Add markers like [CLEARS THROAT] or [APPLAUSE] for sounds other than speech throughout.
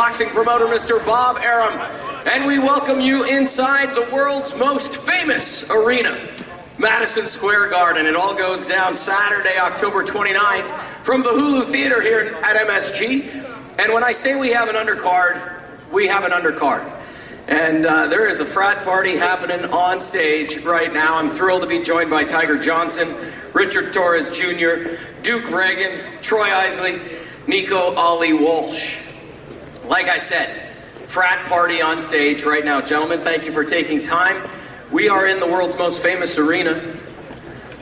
boxing promoter, Mr. Bob Arum. And we welcome you inside the world's most famous arena, Madison Square Garden. It all goes down Saturday, October 29th from the Hulu Theater here at MSG. And when I say we have an undercard, we have an undercard. And uh, there is a frat party happening on stage right now. I'm thrilled to be joined by Tiger Johnson, Richard Torres Jr., Duke Ragan, Troy Isley, Nico Ali Walsh. Like I said, frat party on stage right now. Gentlemen, thank you for taking time. We are in the world's most famous arena.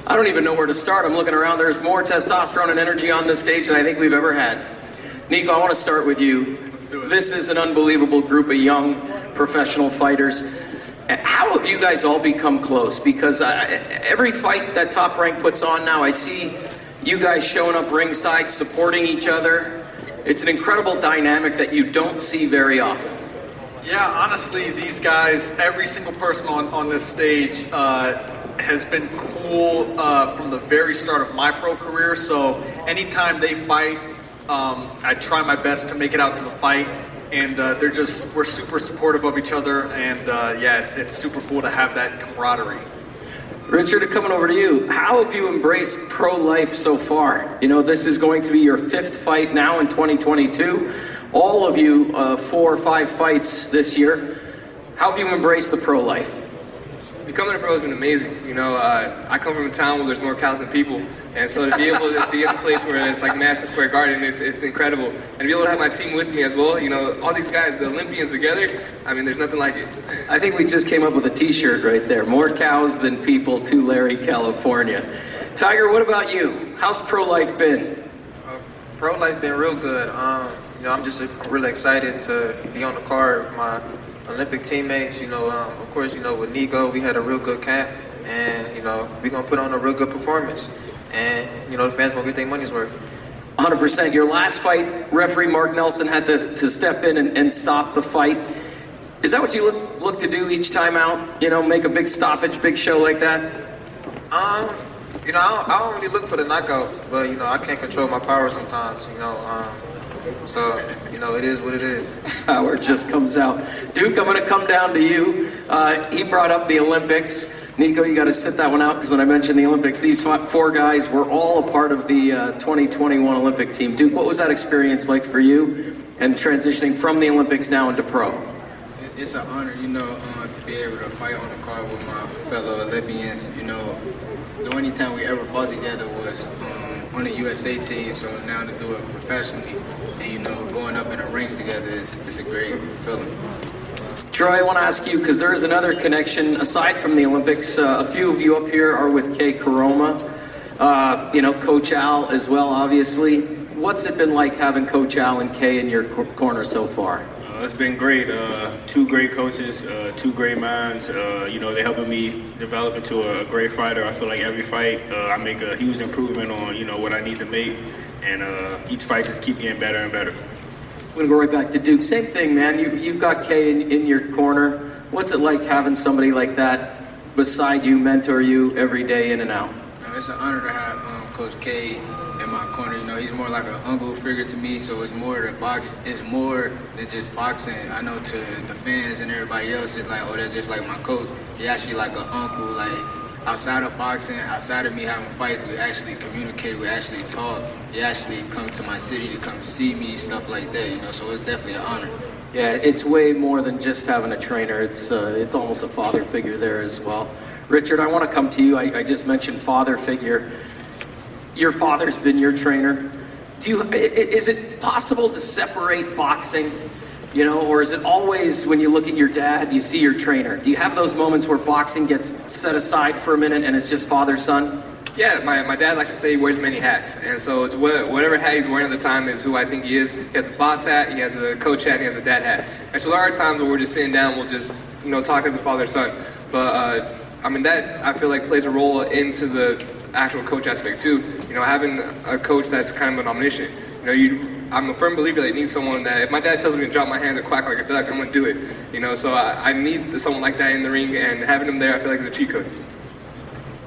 I don't even know where to start. I'm looking around. There's more testosterone and energy on this stage than I think we've ever had. Nico, I want to start with you. Let's do it. This is an unbelievable group of young professional fighters. How have you guys all become close? Because uh, every fight that Top Rank puts on now, I see you guys showing up ringside, supporting each other. It's an incredible dynamic that you don't see very often. Yeah, honestly, these guys, every single person on, on this stage uh, has been cool uh, from the very start of my pro career. So anytime they fight, um, I try my best to make it out to the fight. And uh, they're just, we're super supportive of each other. And uh, yeah, it's, it's super cool to have that camaraderie. Richard, coming over to you. How have you embraced pro life so far? You know, this is going to be your fifth fight now in 2022. All of you, uh, four or five fights this year. How have you embraced the pro life? Becoming a pro has been amazing. You know, uh, I come from a town where there's more cows than people, and so to be able to be in a place where it's like Madison Square Garden, it's, it's incredible. And to be able to have my team with me as well, you know, all these guys, the Olympians together, I mean, there's nothing like it. I think we just came up with a T-shirt right there. More cows than people Tulare, California. Tiger, what about you? How's pro life been? Uh, pro life been real good. Um, you know, I'm just really excited to be on the card with my Olympic teammates. You know, um, of course, you know with Nico, we had a real good camp, and you know we're gonna put on a real good performance, and you know the fans gonna get their money's worth. 100%. Your last fight, referee Mark Nelson had to, to step in and, and stop the fight. Is that what you look, look to do each time out? You know, make a big stoppage, big show like that? Um, you know, I don't, I don't really look for the knockout, but you know, I can't control my power sometimes. You know, um, so, you know, it is what it is. [LAUGHS] Power just comes out. Duke, I'm going to come down to you. Uh, he brought up the Olympics. Nico, you got to sit that one out because when I mentioned the Olympics, these four guys were all a part of the uh, 2021 Olympic team. Duke, what was that experience like for you and transitioning from the Olympics now into pro? It's an honor, you know, uh, to be able to fight on the card with my fellow Olympians. You know, the only time we ever fought together was um, on the USA team, so now to do it professionally and you know, going up in the ranks together is, is a great feeling. Troy, I want to ask you because there is another connection aside from the Olympics. Uh, a few of you up here are with Kay Koroma. Uh, you know, Coach Al as well, obviously. What's it been like having Coach Al and Kay in your co- corner so far? Uh, it's been great. Uh, two great coaches, uh, two great minds. Uh, you know, they're helping me develop into a, a, great fighter. I feel like every fight I make a huge improvement on, you know, what I need to make and uh, each fight just keep getting better and better. I'm gonna go right back to Duke. Same thing, man. You, you've got Kay in, in your corner. What's it like having somebody like that beside you, mentor you every day in and out? It's an honor to have um, Coach K in my corner. You know, he's more like an uncle figure to me. So it's more the box. It's more than just boxing. I know to the fans and everybody else, it's like, oh, that's just like my coach. He actually like an uncle. Like outside of boxing, outside of me having fights, we actually communicate, we actually talk. He actually come to my city to come see me, stuff like that, you know, so it's definitely an honor. Yeah, it's way more than just having a trainer. It's, uh, it's almost a father figure there as well. Richard, I want to come to you. I, I just mentioned father figure. Your father's been your trainer. Do you, is it possible to separate boxing you know, or is it always when you look at your dad, you see your trainer? Do you have those moments where boxing gets set aside for a minute and it's just father son? Yeah, my, my dad likes to say he wears many hats. And so it's whatever hat he's wearing at the time is who I think he is. He has a boss hat, he has a coach hat, he has a dad hat. And so there are times where we're just sitting down, we'll just, you know, talk as a father son. But, uh, I mean, that I feel like plays a role into the actual coach aspect too. You know, having a coach that's kind of an omniscient. You know, you I'm a firm believer that I need someone that if my dad tells me to drop my hands and quack like a duck, I'm gonna do it. You know, so I, I need someone like that in the ring, and having him there, I feel like is a cheat code.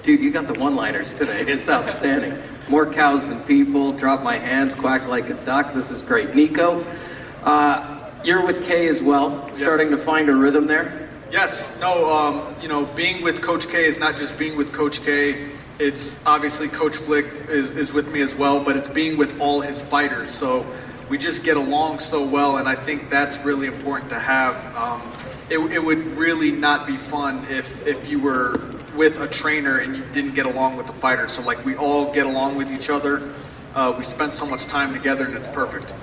Dude, you got the one-liners today. It's outstanding. More cows than people. Drop my hands, quack like a duck. This is great. Nico, uh, You're with Kay as well, starting to find a rhythm there. Yes, no, um, you know, being with Coach K is not just being with Coach K. It's obviously Coach Flick is, is with me as well, but it's being with all his fighters. So we just get along so well, and I think that's really important to have. Um, it, it would really not be fun if, if you were with a trainer and you didn't get along with the fighter. So, like, we all get along with each other. Uh, we spend so much time together, and it's perfect.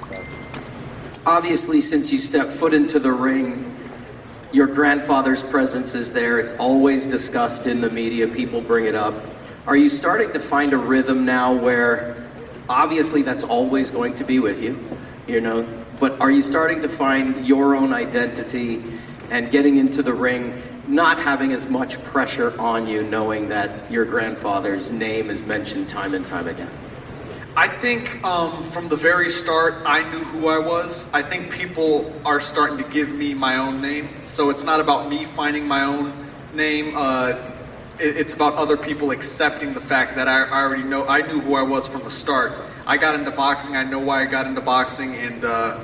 Obviously, since you step foot into the ring, your grandfather's presence is there. It's always discussed in the media. People bring it up. Are you starting to find a rhythm now where obviously that's always going to be with you, you know, but are you starting to find your own identity and getting into the ring, not having as much pressure on you, knowing that your grandfather's name is mentioned time and time again? I think um, from the very start, I knew who I was. I think people are starting to give me my own name. So it's not about me finding my own name. Uh, it's about other people accepting the fact that I, I, already know, I knew who I was from the start. I got into boxing, I know why I got into boxing, and uh,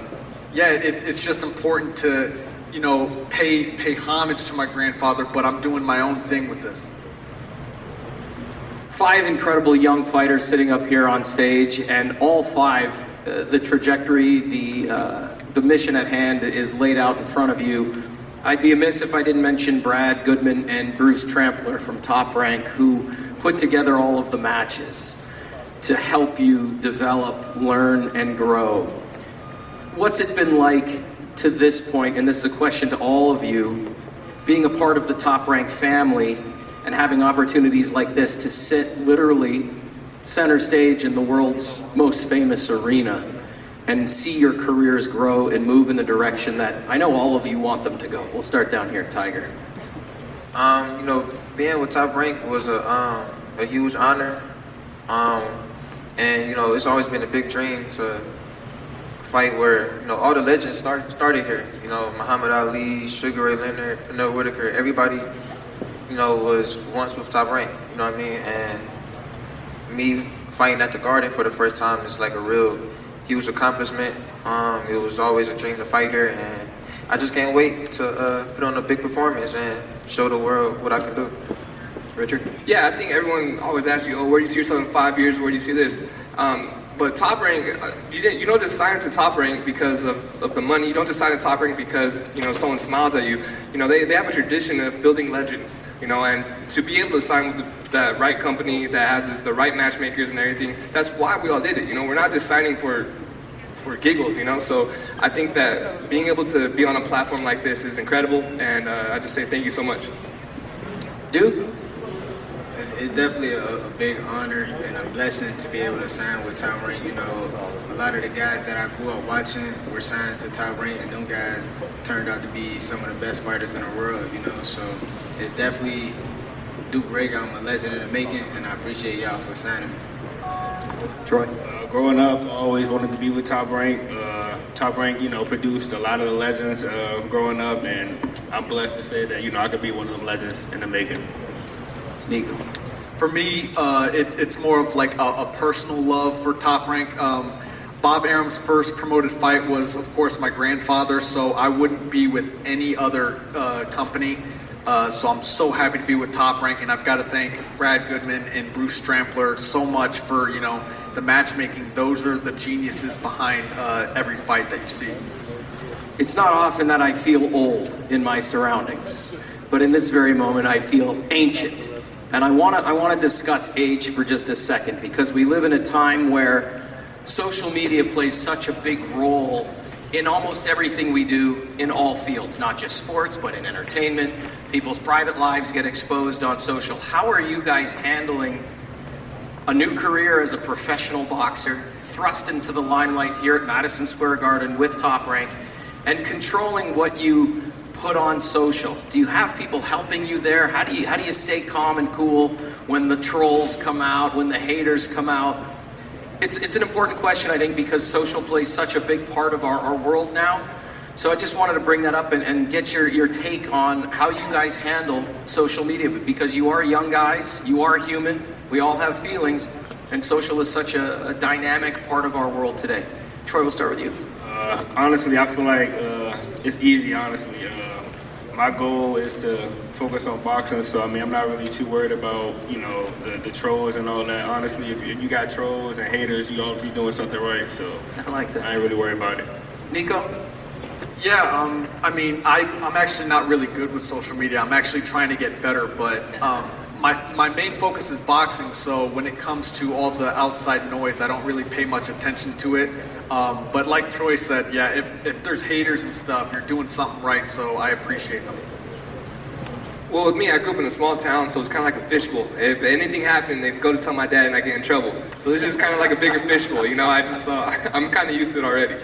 yeah, it's, it's just important to, you know, pay, pay homage to my grandfather, but I'm doing my own thing with this five incredible young fighters sitting up here on stage, and all five, uh, the trajectory, the uh, the mission at hand is laid out in front of you. I'd be amiss if I didn't mention Brad Goodman and Bruce Trampler from Top Rank, who put together all of the matches to help you develop, learn, and grow. What's it been like to this point? And this is a question to all of you, being a part of the Top Rank family and having opportunities like this to sit literally center stage in the world's most famous arena and see your careers grow and move in the direction that I know all of you want them to go. We'll start down here, Tiger. Um, you know, being with Top Rank was a um, a huge honor, um, and you know, it's always been a big dream to fight where you know all the legends start, started here. You know, Muhammad Ali, Sugar Ray Leonard, Pernell Whitaker, everybody you know, was once with Top Rank. You know what I mean? And me fighting at the Garden for the first time is like a real huge accomplishment. Um, it was always a dream to fight here, and I just can't wait to uh, put on a big performance and show the world what I can do. Richard? Yeah, I think everyone always asks you, oh, where do you see yourself in five years? Where do you see this? Um, but top rank, uh, you didn't. You don't just sign to top rank because of, of the money. You don't just sign to top rank because you know someone smiles at you. You know they, they have a tradition of building legends. You know, and to be able to sign with the right company that has the right matchmakers and everything, that's why we all did it. You know, we're not just signing for for giggles. You know, so I think that being able to be on a platform like this is incredible, and uh, I just say thank you so much. Duke it's definitely a, a, big honor and a blessing to be able to sign with Top Rank. You know, a lot of the guys that I grew up watching were signed to Top Rank, and them guys turned out to be some of the best fighters in the world. You know, so it's definitely Duke Ragan. I'm a legend in the making, and I appreciate y'all for signing me. Troy. Uh, growing up, I always wanted to be with Top Rank. Uh, Top Rank, you know, produced a lot of the legends uh, growing up, and I'm blessed to say that you know I could be one of them legends in the making. Nico for me, uh, it, it's more of like a, a, personal love for Top Rank. Um, Bob Arum's first promoted fight was, of course, my grandfather, so I wouldn't be with any other uh, company. Uh, so I'm so happy to be with Top Rank, and I've got to thank Brad Goodman and Bruce Trampler so much for you know the matchmaking. Those are the geniuses behind uh, every fight that you see. It's not often that I feel old in my surroundings, but in this very moment, I feel ancient and I want to I want to discuss age for just a second because we live in a time where social media plays such a big role in almost everything we do in all fields, not just sports, but in entertainment. People's private lives get exposed on social. How are you guys handling a new career as a professional boxer, thrust into the limelight here at Madison Square Garden with Top Rank, and controlling what you put on social? Do you have people helping you there? How do you how do you stay calm and cool when the trolls come out, when the haters come out? It's it's an important question, I think, because social plays such a big part of our, our world now. So I just wanted to bring that up and, and get your, your take on how you guys handle social media because you are young guys, you are human, we all have feelings, and social is such a, a dynamic part of our world today. Troy, we'll start with you. Uh, honestly, I feel like uh, it's easy, honestly. Uh, my goal is to focus on boxing, so I mean, I'm not really too worried about you know the, the trolls and all that. Honestly, if you, if you got trolls and haters, you obviously doing something right. So [LAUGHS] I like that. I ain't really worried about it. Nico? Yeah, um, I mean, I, I'm actually not really good with social media. I'm actually trying to get better, but um, my, my main focus is boxing, so when it comes to all the outside noise, I don't really pay much attention to it. Um, but like Troy said, yeah, if, if there's haters and stuff, you're doing something right, so I appreciate them. Well, with me, I grew up in a small town, so it's kind of like a fishbowl. If anything happened, they'd go to tell my dad, and I get in trouble. So this is kind of like a bigger fishbowl, you know. I just, uh, [LAUGHS] I'm kind of used to it already.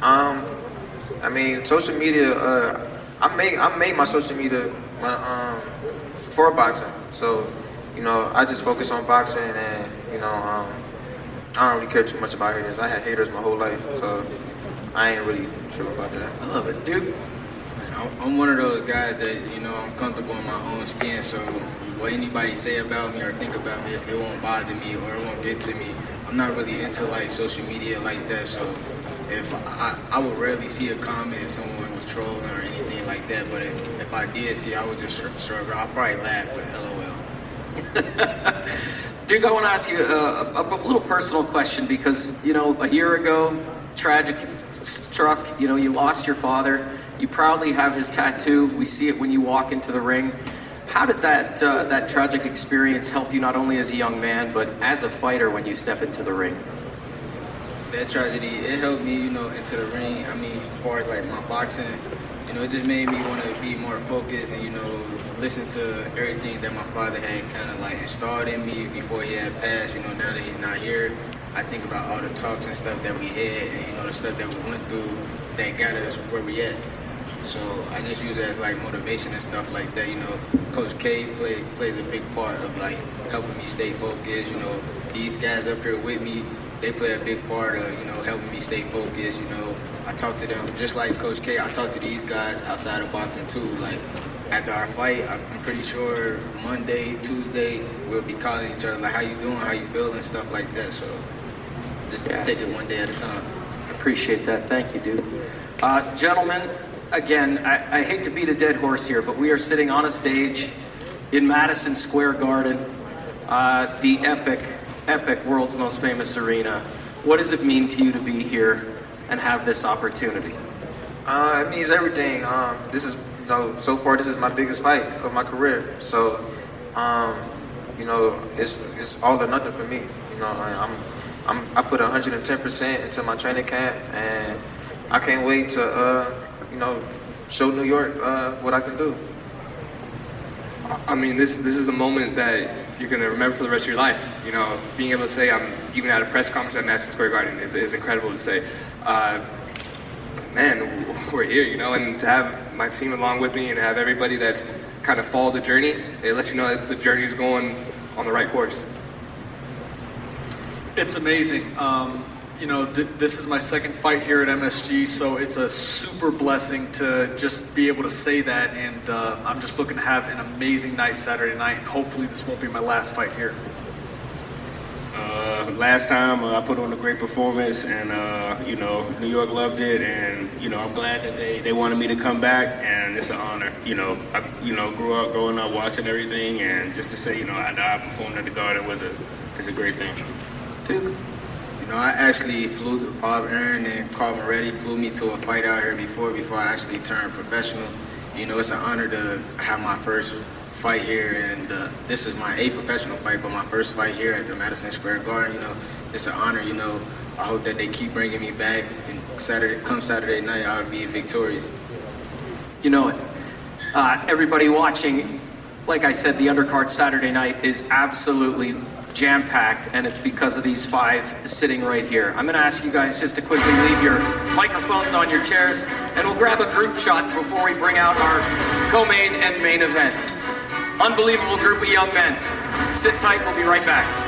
Um, I mean, social media. Uh, I made I made my social media when, um, for boxing. So, you know, I just focus on boxing, and you know, um, I don't really care too much about haters. I had haters my whole life, so I ain't really sure about that. I love it. Dude, I'm- I'm one of those guys that you know I'm comfortable in my own skin. So what anybody say about me or think about me, it won't bother me or it won't get to me. I'm not really into like social media like that. So if I, I would rarely see a comment if someone was trolling or anything like that. But if, if I did see, I would just shrug. I'll probably laugh, but lol. [LAUGHS] Duke, I want to ask you a, a, a little personal question because, you know, a year ago, tragic struck, you know, you lost your father. You proudly have his tattoo. We see it when you walk into the ring. How did that, uh, that tragic experience help you not only as a young man, but as a fighter when you step into the ring? that tragedy, it helped me, you know, into the ring. I mean, as far as like my boxing, you know, it just made me want to be more focused and, you know, listen to everything that my father had kind of like installed in me before he had passed. You know, now that he's not here, I think about all the talks and stuff that we had and, you know, the stuff that we went through that got us where we at. So I just use it as like motivation and stuff like that. You know, Coach K play, plays a big part of like helping me stay focused. You know, these guys up here with me, they play a big part of you know helping me stay focused. You know, I talk to them just like Coach K. I talk to these guys outside of boxing too. Like after our fight, I'm I'm pretty sure Monday, Tuesday, we'll be calling each other like, "How you doing? How you feeling?" And stuff like that. So just Yeah. take it one day at a time. Appreciate that. Thank you, dude. Uh, gentlemen, again, I, I hate to beat a dead horse here, but we are sitting on a stage in Madison Square Garden, uh, the epic, epic world's most famous arena. What does it mean to you to be here and have this opportunity? Uh, it means everything. Um, this is, you know, so far this is my biggest fight of my career. So, um, you know, it's it's all or nothing for me. You know, I, I'm, I'm I put 110% into my training camp, and I can't wait to, uh, you know, show New York uh, what I can do. I mean, this this is a moment that you're gonna remember for the rest of your life. You know, being able to say I'm even at a press conference at Madison Square Garden is, is incredible to say. Uh, man, we're here, you know, and to have my team along with me and have everybody that's kind of followed the journey, it lets you know that the journey is going on the right course. It's amazing. Um, you know, th- this is my second fight here at MSG, so it's a super blessing to just be able to say that. And uh, I'm just looking to have an amazing night Saturday night, and hopefully this won't be my last fight here. Uh, last time uh, I put on a great performance, and uh, you know New York loved it, and you know I'm glad that they, they wanted me to come back, and it's an honor. You know I you know grew up growing up watching everything, and just to say you know I, I performed at the Garden was a is a great thing. Duke? You know, I actually flew Bob Arum and Carl Moretti flew me to a fight out here before before I actually turned professional. You know, it's an honor to have my first fight here, and uh, this is my eighth professional fight, but my first fight here at the Madison Square Garden. You know, it's an honor. You know, I hope that they keep bringing me back, and Saturday, come Saturday night, I'll be victorious. You know. Uh, everybody watching, like I said, the undercard Saturday night is absolutely jam packed, and it's because of these five sitting right here. I'm going to ask you guys just to quickly leave your microphones on your chairs, and we'll grab a group shot before we bring out our co main and main event. Unbelievable group of young men. Sit tight, we'll be right back.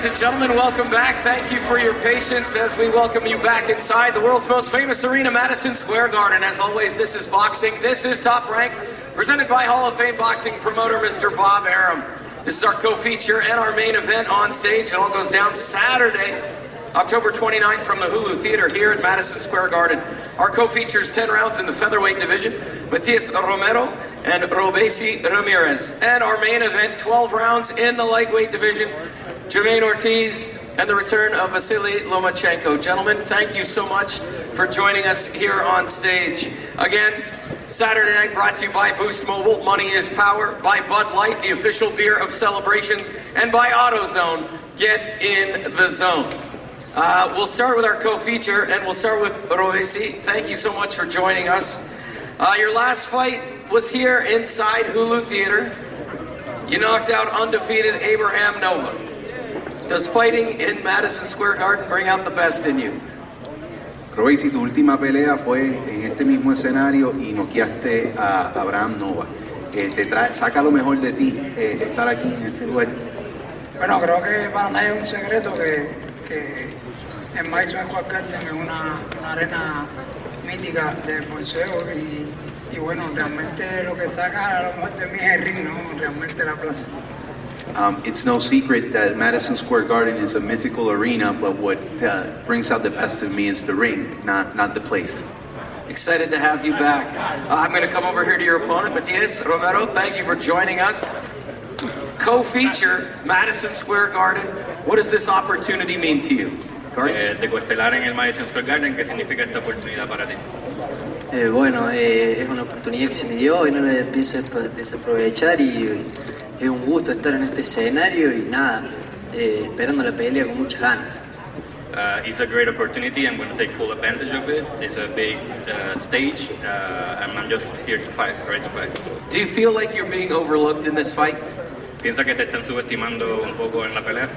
Ladies and gentlemen, welcome back. Thank you for your patience as we welcome you back inside the world's most famous arena, Madison Square Garden. As always, this is boxing. This is Top Rank, presented by Hall of Fame boxing promoter Mr. Bob Arum. This is our co-feature and our main event on stage. It all goes down Saturday, October 29th from the Hulu Theater here at Madison Square Garden. Our co-features 10 rounds in the featherweight division, Matias Romero and Robeisy Ramirez. And our main event, 12 rounds in the lightweight division, Jamaine Ortiz and the return of Vasily Lomachenko. Gentlemen, thank you so much for joining us here on stage. Again, Saturday night brought to you by Boost Mobile, Money is Power, by Bud Light, the official beer of celebrations, and by AutoZone, Get in the Zone. Uh, we'll start with our co-feature, and we'll start with Robeisy. Thank you so much for joining us. Uh, your last fight was here inside Hulu Theater. You knocked out undefeated Abraham Nova. Does fighting in Madison Square Garden bring out the best in you? Robesi, tu última pelea fue en este mismo escenario y noqueaste a Abraham Nova. Eh, te trae, saca lo mejor de ti eh, estar aquí en este lugar. Bueno, creo que para nadie es un secreto que, que el Madison Square Garden es una, una arena mítica del boxeo y, y bueno, realmente lo que saca a lo mejor de mí es el ring, ¿no? Realmente la plaza. Um, it's no secret that Madison Square Garden is a mythical arena, but what uh, brings out the best of me is the ring, not, not the place. Excited to have you back. Uh, I'm going to come over here to your opponent, Matias Romero. Thank you for joining us. Co-feature Madison Square Garden. What does this opportunity mean to you? Garden? Eh, de coestelar en el Madison Square Garden, ¿qué significa esta oportunidad para ti? Eh, bueno, eh, es una oportunidad que se me dio y no la pienso desaprovechar y es un gusto estar en este escenario y nada, eh, esperando la pelea con muchas ganas. Uh, it's a great opportunity. I'm going to take full advantage of it. It's a big uh, stage, uh, and I'm just here to fight, ready to fight. Do you feel like you're being overlooked in this fight? ¿Piensa que te están subestimando un poco en la pelea?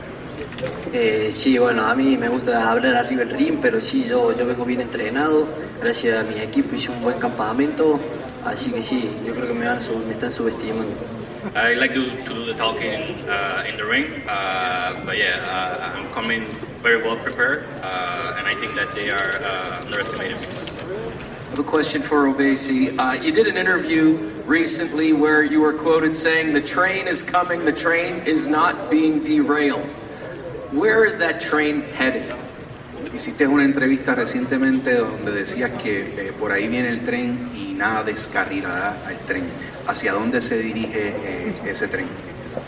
Eh, sí, bueno, a mí me gusta hablar arriba del ring, pero sí, yo, yo vengo bien entrenado, gracias a mi equipo hice un buen campamento, así que sí, yo creo que me, van me están subestimando. I like to, to do the talking uh, in the ring, uh, but yeah, uh, I'm coming very well prepared, uh, and I think that they are uh, underestimating me. I have a question for Obesi. Uh, you did an interview recently where you were quoted saying, The train is coming, the train is not being derailed. Where is that train headed? Hiciste una entrevista recientemente donde decías que eh, por ahí viene el tren y nada descarrilará al tren. ¿Hacia dónde se dirige eh, ese tren?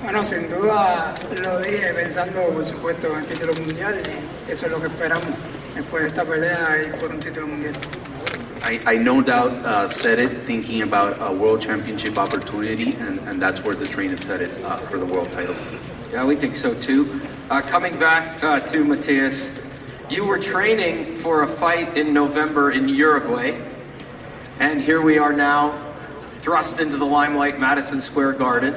Bueno, sin duda lo dije pensando, por supuesto, en el título mundial y eso es lo que esperamos después de esta pelea y por un título mundial. I, I no doubt uh, said it thinking about a world championship opportunity, and, and that's where the train is headed uh, for the world title. Yeah, we think so too. Uh, coming back uh, to Matias, you were training for a fight in November in Uruguay, and here we are now, thrust into the limelight, Madison Square Garden.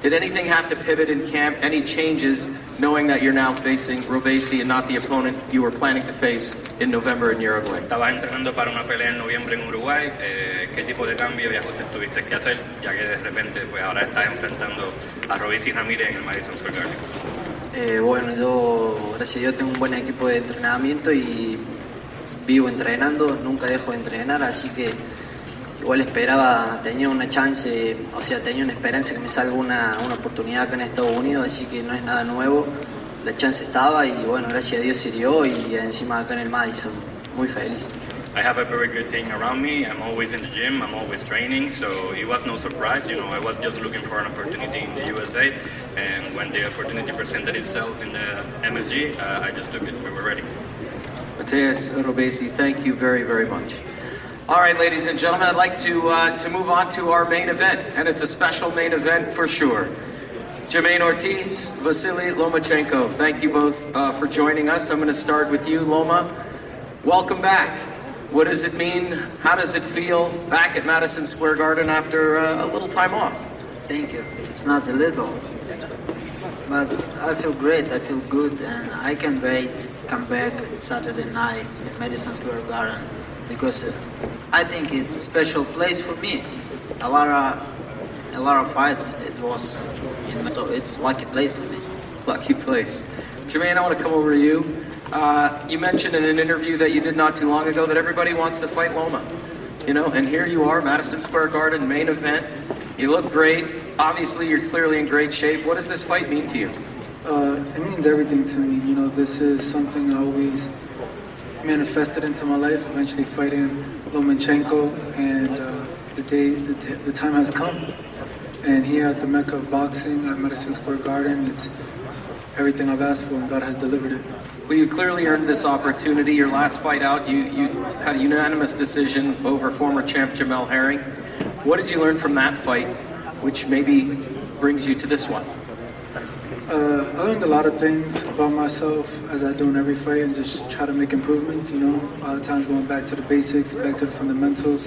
Did anything have to pivot in camp? Any changes, knowing that you're now facing Robeisy and not the opponent you were planning to face in November in Uruguay? Estabas entrenando para una pelea en noviembre en Uruguay. eh, ¿Qué tipo de cambio y ajustes tuviste que hacer? Ya que de repente, pues ahora estás enfrentando a Robeisy Ramírez en el Madison Square Garden. Eh, bueno, yo, gracias a Dios, tengo un buen equipo de entrenamiento y vivo entrenando, nunca dejo de entrenar, así que igual esperaba, tenía una chance, o sea, tenía una esperanza que me salga una, una oportunidad acá en Estados Unidos, así que no es nada nuevo. La chance estaba y bueno, gracias a Dios se dio y encima acá en el Madison, muy feliz. I have a very good team around me. I'm always in the gym. I'm always training. So it was no surprise. You know, I was just looking for an opportunity in the USA. And when the opportunity presented itself in the MSG, uh, I just took it. We were ready. Matias Robeisy, thank you very, very much. All right, ladies and gentlemen, I'd like to uh, to move on to our main event, and it's a special main event for sure. Jamaine Ortiz, Vasily Lomachenko, thank you both uh, for joining us. I'm going to start with you, Loma. Welcome back. What does it mean? How does it feel back at Madison Square Garden after uh, a little time off? Thank you. It's not a little, but I feel great. I feel good, and I can wait come back Saturday night at Madison Square Garden because I think it's a special place for me. A lot of a lot of fights it was, in, so it's lucky place for me. Lucky place. Jamaine, I want to come over to you. Uh, you mentioned in an interview that you did not too long ago that everybody wants to fight Loma. You know, and here you are, Madison Square Garden, main event. You look great. Obviously, you're clearly in great shape. What does this fight mean to you? Uh, it means everything to me. You know, this is something I always manifested into my life. Eventually, fighting Lomachenko, and uh, the day, the, the time has come. And here at the Mecca of boxing at Madison Square Garden, it's everything I've asked for, and God has delivered it. Well, you've clearly earned this opportunity. Your last fight out, you, you had a unanimous decision over former champ Jamel Herring. What did you learn from that fight, which maybe brings you to this one? Uh, I learned a lot of things about myself as I do in every fight and just try to make improvements, you know. A lot of times going back to the basics, back to the fundamentals,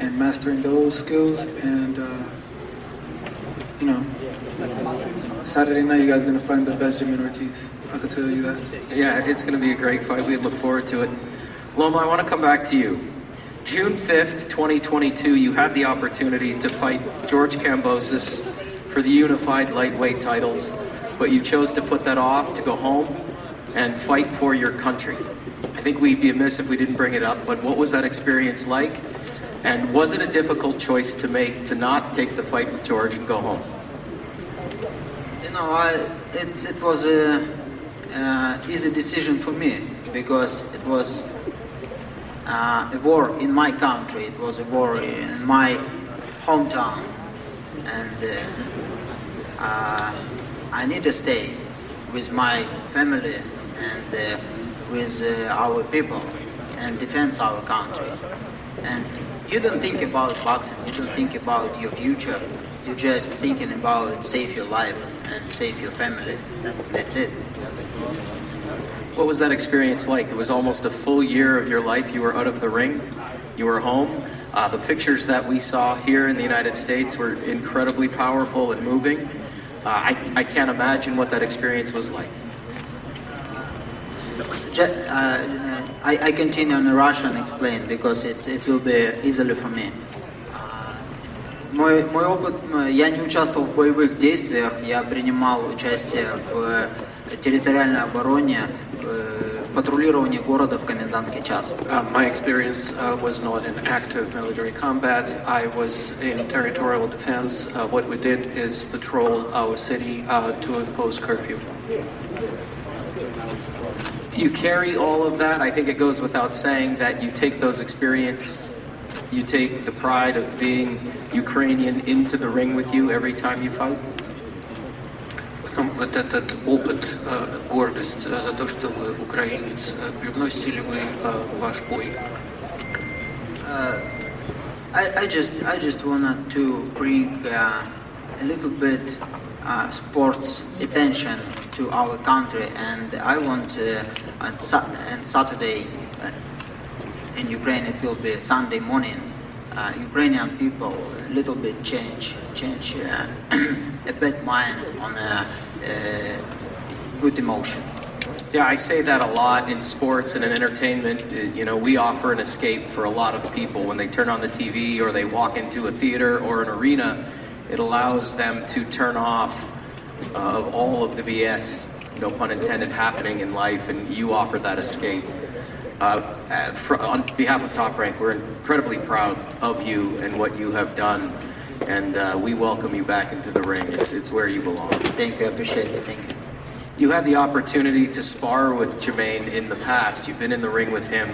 and mastering those skills. And, uh, you know, Saturday night you guys are going to find the best Jimmy Ortiz. I can tell you that. Yeah, it's going to be a great fight. We look forward to it. Loma, I want to come back to you. June 5th, 2022, you had the opportunity to fight George Kambosos for the unified lightweight titles, but you chose to put that off to go home and fight for your country. I think we'd be amiss if we didn't bring it up, but what was that experience like? And was it a difficult choice to make to not take the fight with George and go home? Know, I, it's, it was a uh, easy decision for me because it was uh, a war in my country. It was a war in my hometown, and uh, uh, I need to stay with my family and uh, with uh, our people and defend our country. And you don't think about boxing. You don't think about your future. You're just thinking about save your life and save your family. That's it. What was that experience like? It was almost a full year of your life. You were out of the ring, you were home. Uh, the pictures that we saw here in the United States were incredibly powerful and moving. Uh, I, I can't imagine what that experience was like. Ju- uh, I, I continue in Russian explain because it, it will be easily for me. А, Мой, мой опыт, э, я не участвовал в боевых действиях, я принимал участие в территориальной обороне, э, в патрулировании города в комендантский час. Uh, my experience uh, was not in active military combat. I was in territorial defense. Uh, what we did is patrol our city uh, to impose curfew. You carry all of that. I think it goes without saying that you take those experience, you take the pride of being Ukrainian into the ring with you every time you fight. Потом вот этот опыт, э, гордость э, за то, что вы украинец, э, привносите ли вы э, в ваш бой? Uh, I, I just I just wanted to bring uh, a little bit uh, sports attention to our country, and I want uh, on, Sa- on Saturday uh, in Ukraine it will be Sunday morning. Uh, Ukrainian people a little bit change change uh, [CLEARS THROAT] a bit mind on a, uh good emotion. Yeah, I say that a lot in sports and in entertainment. Uh, You know, we offer an escape for a lot of people when they turn on the TV or they walk into a theater or an arena. It allows them to turn off uh, of all of the BS, no pun intended, happening in life, and you offer that escape. Uh, uh, fr- on behalf of Top Rank, we're incredibly proud of you and what you have done, and uh, we welcome you back into the ring. It's, it's where you belong. Thank you, I appreciate it. Thank you. You had the opportunity to spar with Jamaine in the past. You've been in the ring with him.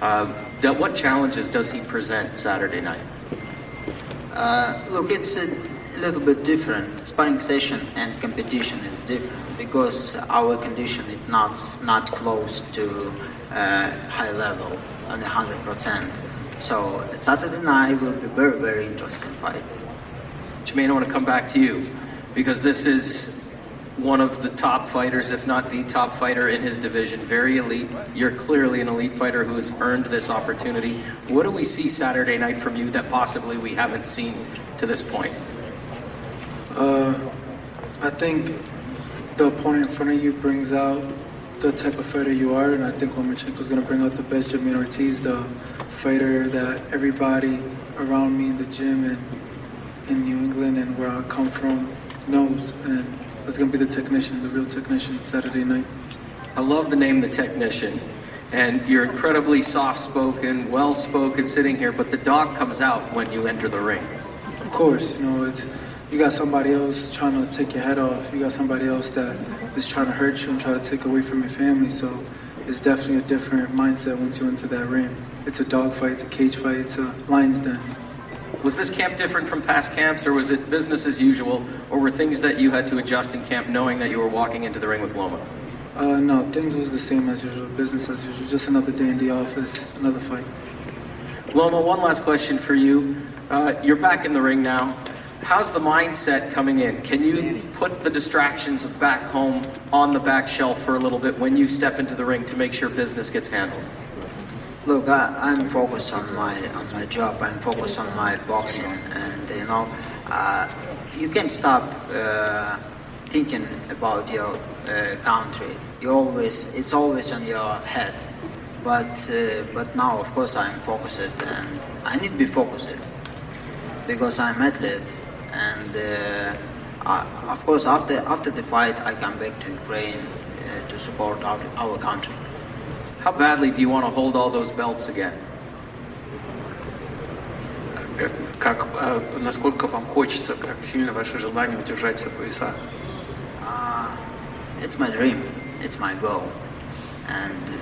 Uh, what challenges does he present Saturday night? Uh, look, it's a little bit different. Sparring session and competition is different because our condition is not not close to uh, high level on hundred percent. So Saturday night will be very very interesting fight. Jamaine, I want to come back to you because this is one of the top fighters, if not the top fighter in his division. Very elite. You're clearly an elite fighter who has earned this opportunity. What do we see Saturday night from you that possibly we haven't seen to this point? Uh, I think the opponent in front of you brings out the type of fighter you are, and I think Lomachenko is going to bring out the best Jamaine Ortiz, the fighter that everybody around me in the gym and in New England and where I come from knows. And it's gonna be the technician, the real technician, Saturday night. I love the name The Technician. And you're incredibly soft spoken, well spoken sitting here, but the dog comes out when you enter the ring. Of course, you know, it's you got somebody else trying to take your head off. You got somebody else that is trying to hurt you and try to take away from your family. So it's definitely a different mindset once you enter that ring. It's a dog fight, it's a cage fight, it's a lion's den. Was this camp different from past camps, or was it business as usual, or were things that you had to adjust in camp knowing that you were walking into the ring with Loma? Uh, no, things was the same as usual, business as usual. Just another day in the office, another fight. Loma, one last question for you. Uh, you're back in the ring now. How's the mindset coming in? Can you put the distractions of back home on the back shelf for a little bit when you step into the ring to make sure business gets handled? Look, I, I'm focused on my on my job. I'm focused on my boxing, and you know, uh, you can't stop uh, thinking about your uh, country. You always, it's always on your head. But uh, but now, of course, I'm focused, and I need to be focused because I'm athlete, and uh, I, of course, after after the fight, I come back to Ukraine uh, to support our, our country. How badly do you want to hold all those belts again? Как, э, насколько вам хочется, как сильно ваше желание удержать все пояса? Uh, it's my dream. It's my goal, and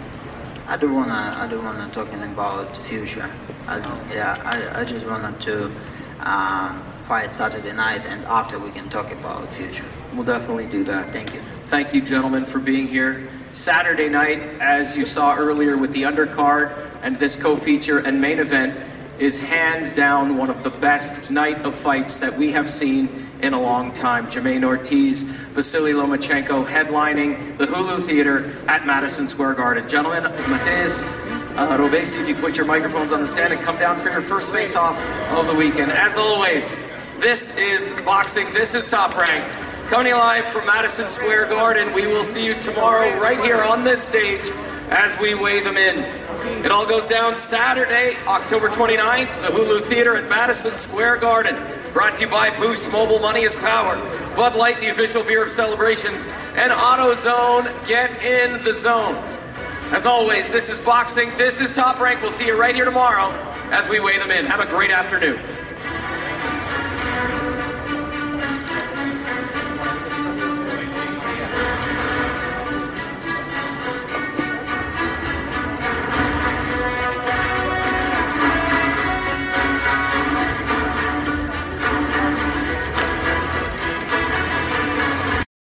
I don't wanna. I don't wanna talking about future. I don't, yeah, I, I just wanted to um, fight Saturday night, and after we can talk about the future. We'll definitely do that. Thank you. Thank you, gentlemen, for being here. Saturday night, as you saw earlier with the undercard and this co-feature and main event, is hands down one of the best night of fights that we have seen in a long time. Jamaine Ortiz, Vasily Lomachenko headlining the Hulu Theater at Madison Square Garden. Gentlemen, Matias, uh, Robeisy, if you put your microphones on the stand and come down for your first face-off of the weekend. As always, this is boxing. This is Top Rank. Coming live from Madison Square Garden. We will see you tomorrow right here on this stage as we weigh them in. It all goes down Saturday, October 29th, the Hulu Theater at Madison Square Garden. Brought to you by Boost Mobile Money is Power, Bud Light, the official beer of celebrations, and AutoZone. Get in the zone. As always, this is boxing. This is Top Rank. We'll see you right here tomorrow as we weigh them in. Have a great afternoon.